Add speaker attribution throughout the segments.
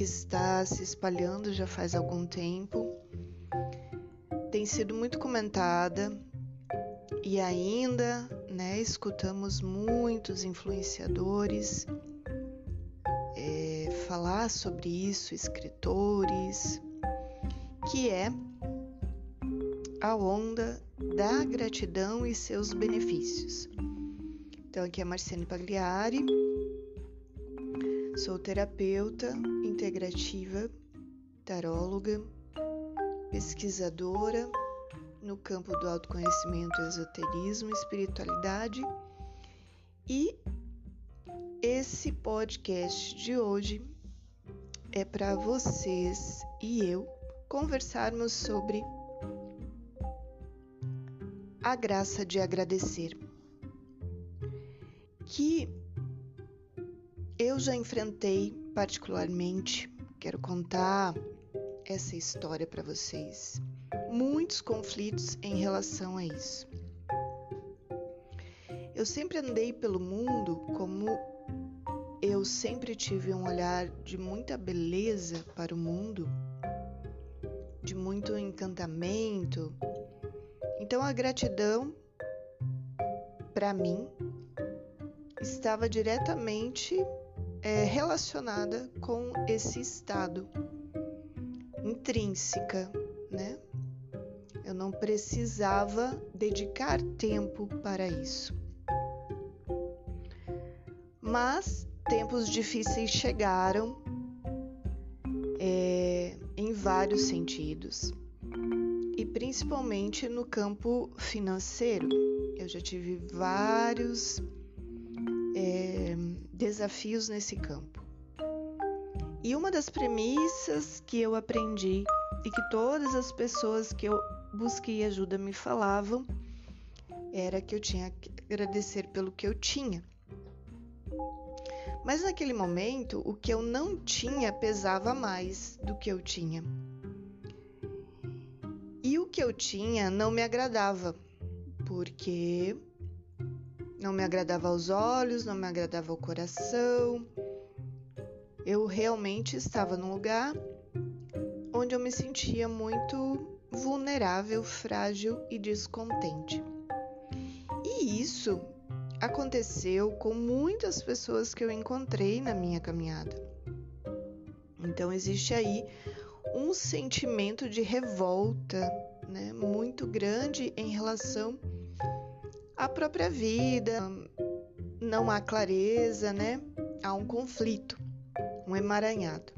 Speaker 1: que está se espalhando já faz algum tempo, tem sido muito comentada e ainda, né, escutamos muitos influenciadores é, falar sobre isso, escritores, que é a onda da gratidão e seus benefícios. Então, aqui é Marciane Pagliari, sou terapeuta integrativa, taróloga, pesquisadora no campo do autoconhecimento, esoterismo, espiritualidade e esse podcast de hoje é para vocês e eu conversarmos sobre a graça de agradecer. Que eu já enfrentei particularmente, quero contar essa história para vocês. Muitos conflitos em relação a isso. Eu sempre andei pelo mundo como eu sempre tive um olhar de muita beleza para o mundo, de muito encantamento. Então a gratidão para mim estava diretamente é, relacionada com esse estado intrínseca, né? Eu não precisava dedicar tempo para isso. Mas tempos difíceis chegaram é, em vários sentidos e principalmente no campo financeiro. Eu já tive vários é, desafios nesse campo. E uma das premissas que eu aprendi e que todas as pessoas que eu busquei ajuda me falavam era que eu tinha que agradecer pelo que eu tinha. Mas naquele momento, o que eu não tinha pesava mais do que eu tinha. E o que eu tinha não me agradava, porque não me agradava aos olhos, não me agradava ao coração. Eu realmente estava num lugar onde eu me sentia muito vulnerável, frágil e descontente. E isso aconteceu com muitas pessoas que eu encontrei na minha caminhada. Então existe aí um sentimento de revolta, né, muito grande em relação à própria vida. Não há clareza, né? Há um conflito, um emaranhado.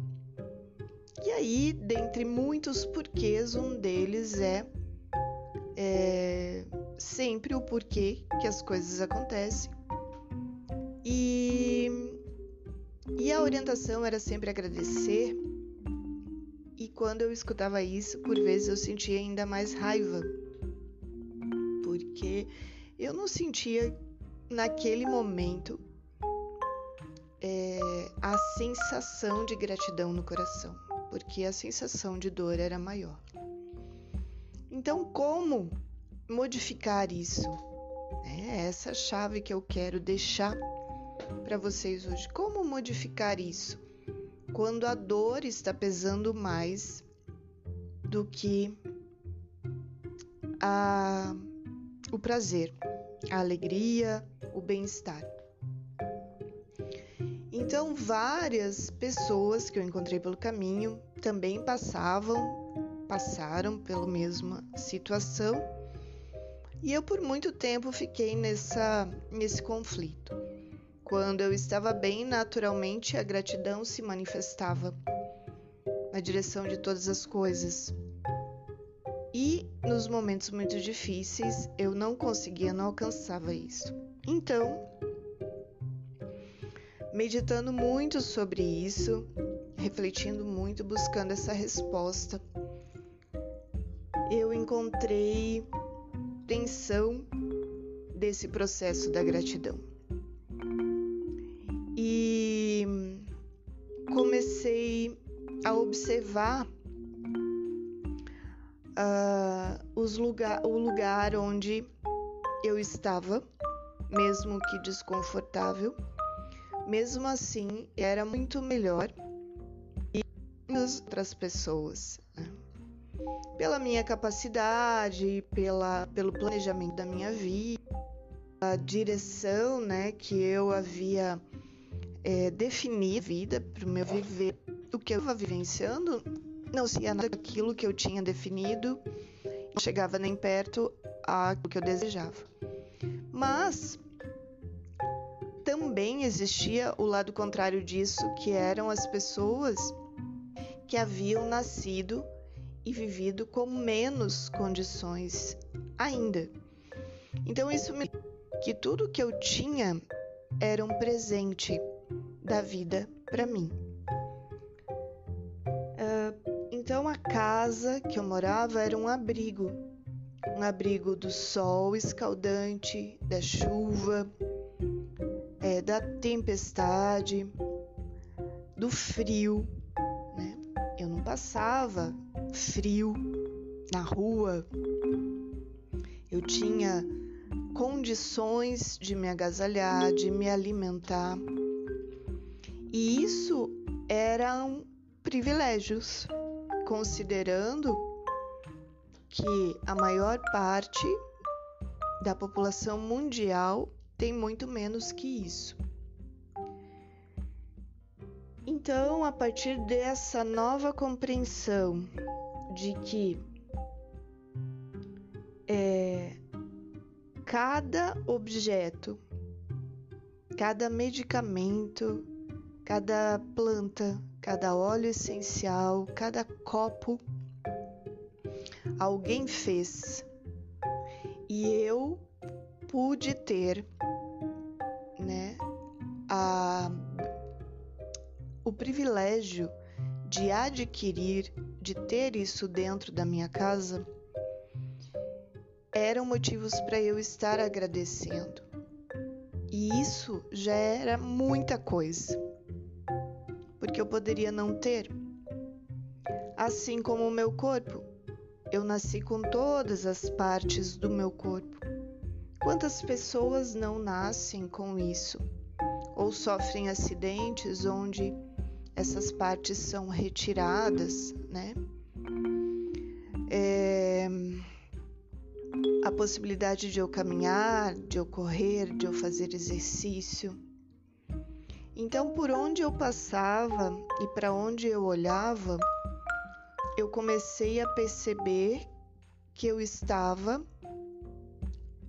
Speaker 1: E aí, dentre muitos porquês, um deles é, é sempre o porquê que as coisas acontecem. E, e a orientação era sempre agradecer. E quando eu escutava isso, por vezes eu sentia ainda mais raiva, porque eu não sentia naquele momento é, a sensação de gratidão no coração, porque a sensação de dor era maior. Então, como modificar isso. É essa chave que eu quero deixar para vocês hoje. Como modificar isso? Quando a dor está pesando mais do que a, o prazer, a alegria, o bem-estar. Então, várias pessoas que eu encontrei pelo caminho também passavam, passaram pela mesma situação e eu por muito tempo fiquei nessa nesse conflito. Quando eu estava bem, naturalmente a gratidão se manifestava na direção de todas as coisas. Nos momentos muito difíceis, eu não conseguia, não alcançava isso. Então, meditando muito sobre isso, refletindo muito, buscando essa resposta, eu encontrei extensão desse processo da gratidão. E comecei a observar uh, os lugar, o lugar onde eu estava, mesmo que desconfortável, mesmo assim era muito melhor. E as outras pessoas. Né? Pela minha capacidade, pela, pelo planejamento da minha vida, a direção né, que eu havia é, definido vida para o meu viver, o que eu estava vivenciando, não se nada daquilo que eu tinha definido, não chegava nem perto aquilo que eu desejava. Mas também existia o lado contrário disso, que eram as pessoas que haviam nascido e vivido com menos condições ainda. Então isso me que tudo que eu tinha era um presente da vida para mim. Casa que eu morava era um abrigo, um abrigo do sol escaldante, da chuva, é, da tempestade, do frio. Né? Eu não passava frio na rua. Eu tinha condições de me agasalhar, de me alimentar. E isso eram privilégios, considerando que a maior parte da população mundial tem muito menos que isso. Então, a partir dessa nova compreensão de que é, cada objeto, cada medicamento, cada planta, cada óleo essencial, cada copo, alguém fez e eu pude ter né, a, o privilégio de adquirir, de ter isso dentro da minha casa, eram motivos para eu estar agradecendo. E isso já era muita coisa, poderia não ter. Assim como o meu corpo, eu nasci com todas as partes do meu corpo. Quantas pessoas não nascem com isso? Ou sofrem acidentes onde essas partes são retiradas, né? É... A possibilidade de eu caminhar, de eu correr, de eu fazer exercício. Então, por onde eu passava e para onde eu olhava, eu comecei a perceber que eu estava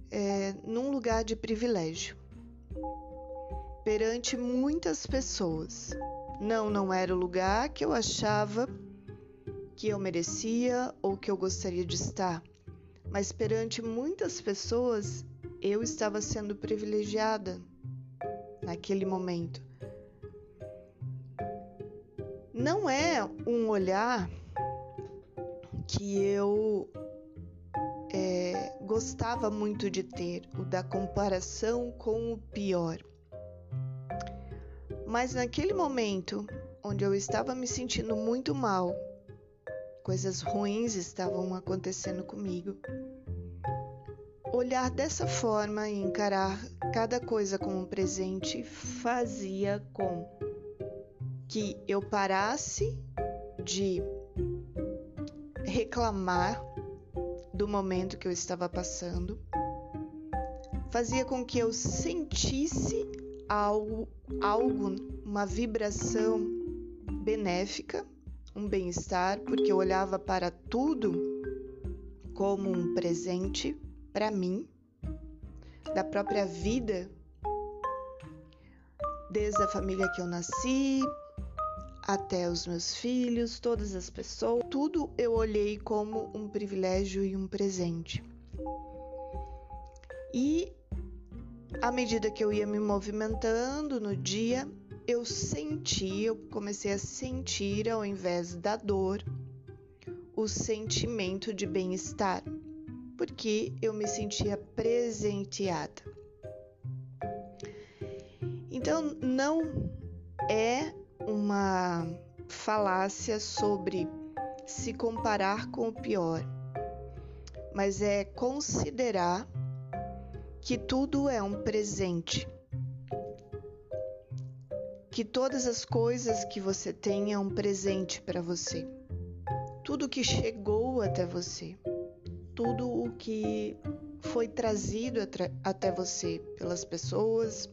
Speaker 1: é, num lugar de privilégio perante muitas pessoas. Não, não era o lugar que eu achava que eu merecia ou que eu gostaria de estar, mas perante muitas pessoas eu estava sendo privilegiada naquele momento. Não é um olhar que eu é, gostava muito de ter, o da comparação com o pior. Mas naquele momento, onde eu estava me sentindo muito mal, coisas ruins estavam acontecendo comigo, olhar dessa forma e encarar cada coisa como um presente fazia com que eu parasse de reclamar do momento que eu estava passando, fazia com que eu sentisse algo, algo uma vibração benéfica, um bem-estar, porque eu olhava para tudo como um presente para mim, da própria vida, desde a família que eu nasci, até os meus filhos, todas as pessoas, tudo eu olhei como um privilégio e um presente. E à medida que eu ia me movimentando no dia, eu senti, eu comecei a sentir ao invés da dor, o sentimento de bem-estar, porque eu me sentia presenteada. Então não é uma falácia sobre se comparar com o pior, mas é considerar que tudo é um presente. que todas as coisas que você tem é um presente para você. Tudo que chegou até você, tudo o que foi trazido até você pelas pessoas,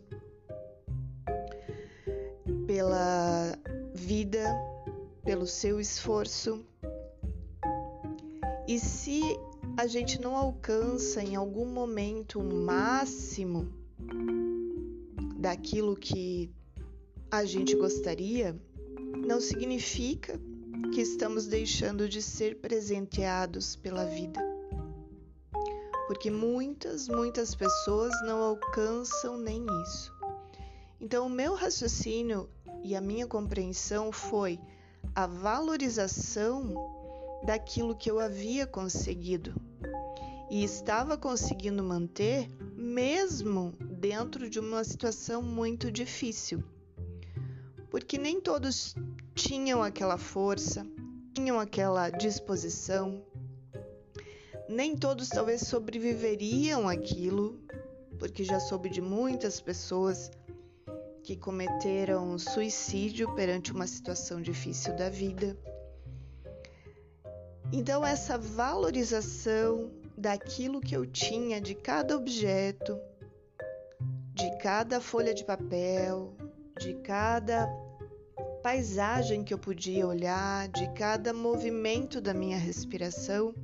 Speaker 1: pela vida, pelo seu esforço. E se a gente não alcança em algum momento o máximo daquilo que a gente gostaria, não significa que estamos deixando de ser presenteados pela vida. Porque muitas, muitas pessoas não alcançam nem isso. Então, o meu raciocínio e a minha compreensão foi a valorização daquilo que eu havia conseguido. E estava conseguindo manter, mesmo dentro de uma situação muito difícil. Porque nem todos tinham aquela força, tinham aquela disposição, nem todos talvez sobreviveriam aquilo, porque já soube de muitas pessoas que cometeram suicídio perante uma situação difícil da vida. Então, essa valorização daquilo que eu tinha, de cada objeto, de cada folha de papel, de cada paisagem que eu podia olhar, de cada movimento da minha respiração,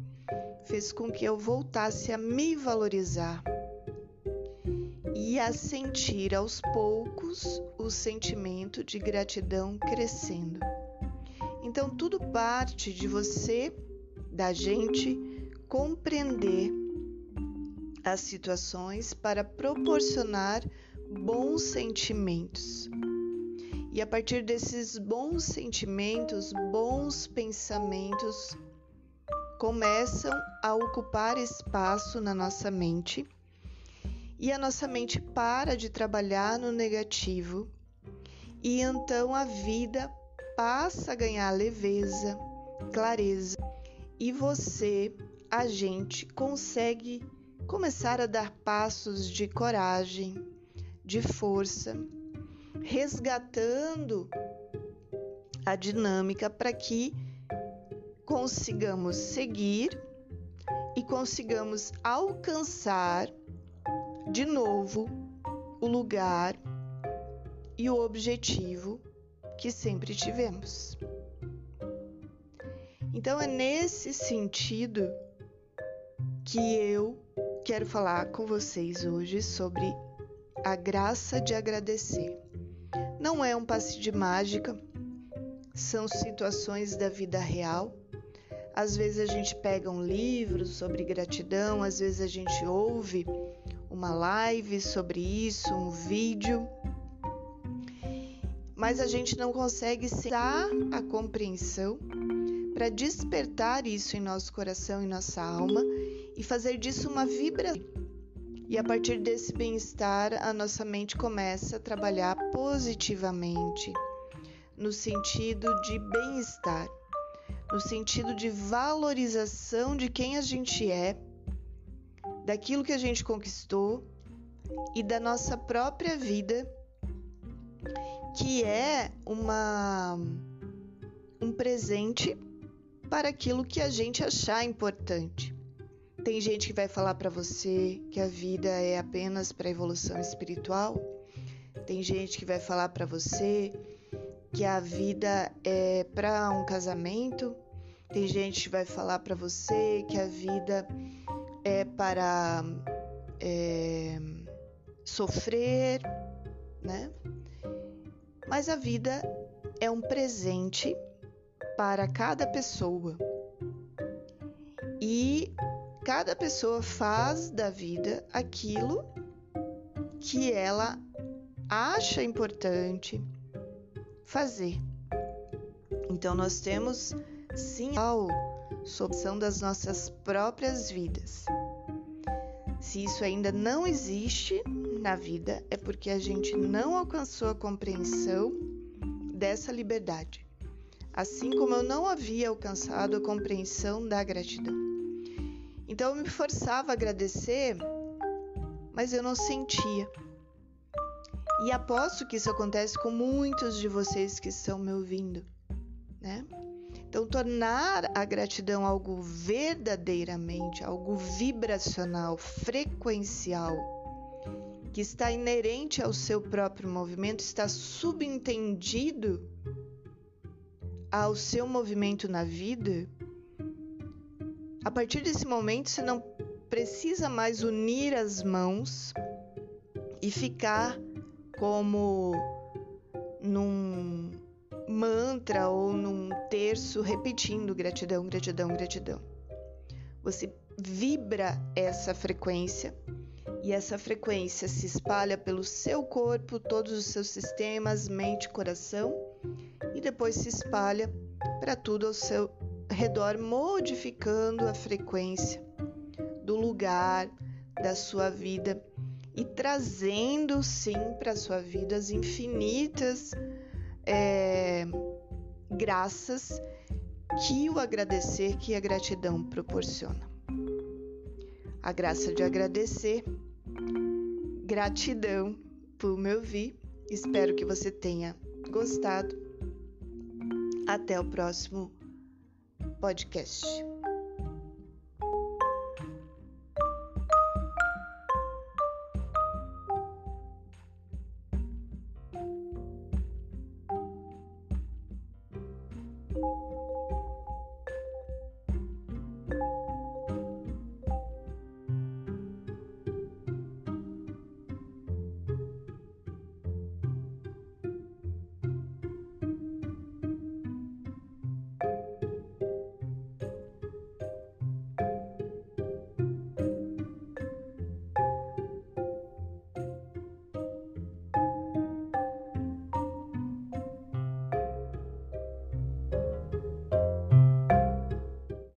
Speaker 1: fez com que eu voltasse a me valorizar e a sentir aos poucos o sentimento de gratidão crescendo. Então, tudo parte de você, da gente, compreender as situações para proporcionar bons sentimentos. E a partir desses bons sentimentos, bons pensamentos começam a ocupar espaço na nossa mente e a nossa mente para de trabalhar no negativo. E então a vida passa a ganhar leveza, clareza. E você, a gente, consegue começar a dar passos de coragem, de força, resgatando a dinâmica para que consigamos seguir e consigamos alcançar de novo o lugar e o objetivo que sempre tivemos. Então é nesse sentido que eu quero falar com vocês hoje sobre a graça de agradecer. Não é um passe de mágica, são situações da vida real. Às vezes a gente pega um livro sobre gratidão, às vezes a gente ouve uma live sobre isso, um vídeo, mas a gente não consegue dar a compreensão para despertar isso em nosso coração e nossa alma e fazer disso uma vibração. E a partir desse bem-estar, a nossa mente começa a trabalhar positivamente, no sentido de bem-estar, no sentido de valorização de quem a gente é, daquilo que a gente conquistou e da nossa própria vida, que é uma um presente para aquilo que a gente achar importante. Tem gente que vai falar para você que a vida é apenas para evolução espiritual. Tem gente que vai falar para você que a vida é para um casamento. Tem gente que vai falar para você que a vida é para é, sofrer, né? Mas a vida é um presente para cada pessoa. E cada pessoa faz da vida aquilo que ela acha importante fazer. Então nós temos sim a solução das nossas próprias vidas. Se isso ainda não existe na vida, é porque a gente não alcançou a compreensão dessa liberdade. Assim como eu não havia alcançado a compreensão da gratidão. Então eu me forçava a agradecer, mas eu não sentia. E aposto que isso acontece com muitos de vocês que estão me ouvindo, né? Então, tornar a gratidão algo verdadeiramente, algo vibracional, frequencial, que está inerente ao seu próprio movimento, está subentendido ao seu movimento na vida, a partir desse momento você não precisa mais unir as mãos e ficar como mantra ou num terço repetindo gratidão, gratidão, gratidão. Você vibra essa frequência e essa frequência se espalha pelo seu corpo, todos os seus sistemas, mente, coração e depois se espalha para tudo ao seu redor, modificando a frequência do lugar da sua vida e trazendo sim para sua vida as infinitas é, graças que o agradecer, que a gratidão proporciona. A graça de agradecer, gratidão por me ouvir. Espero que você tenha gostado. Até o próximo podcast.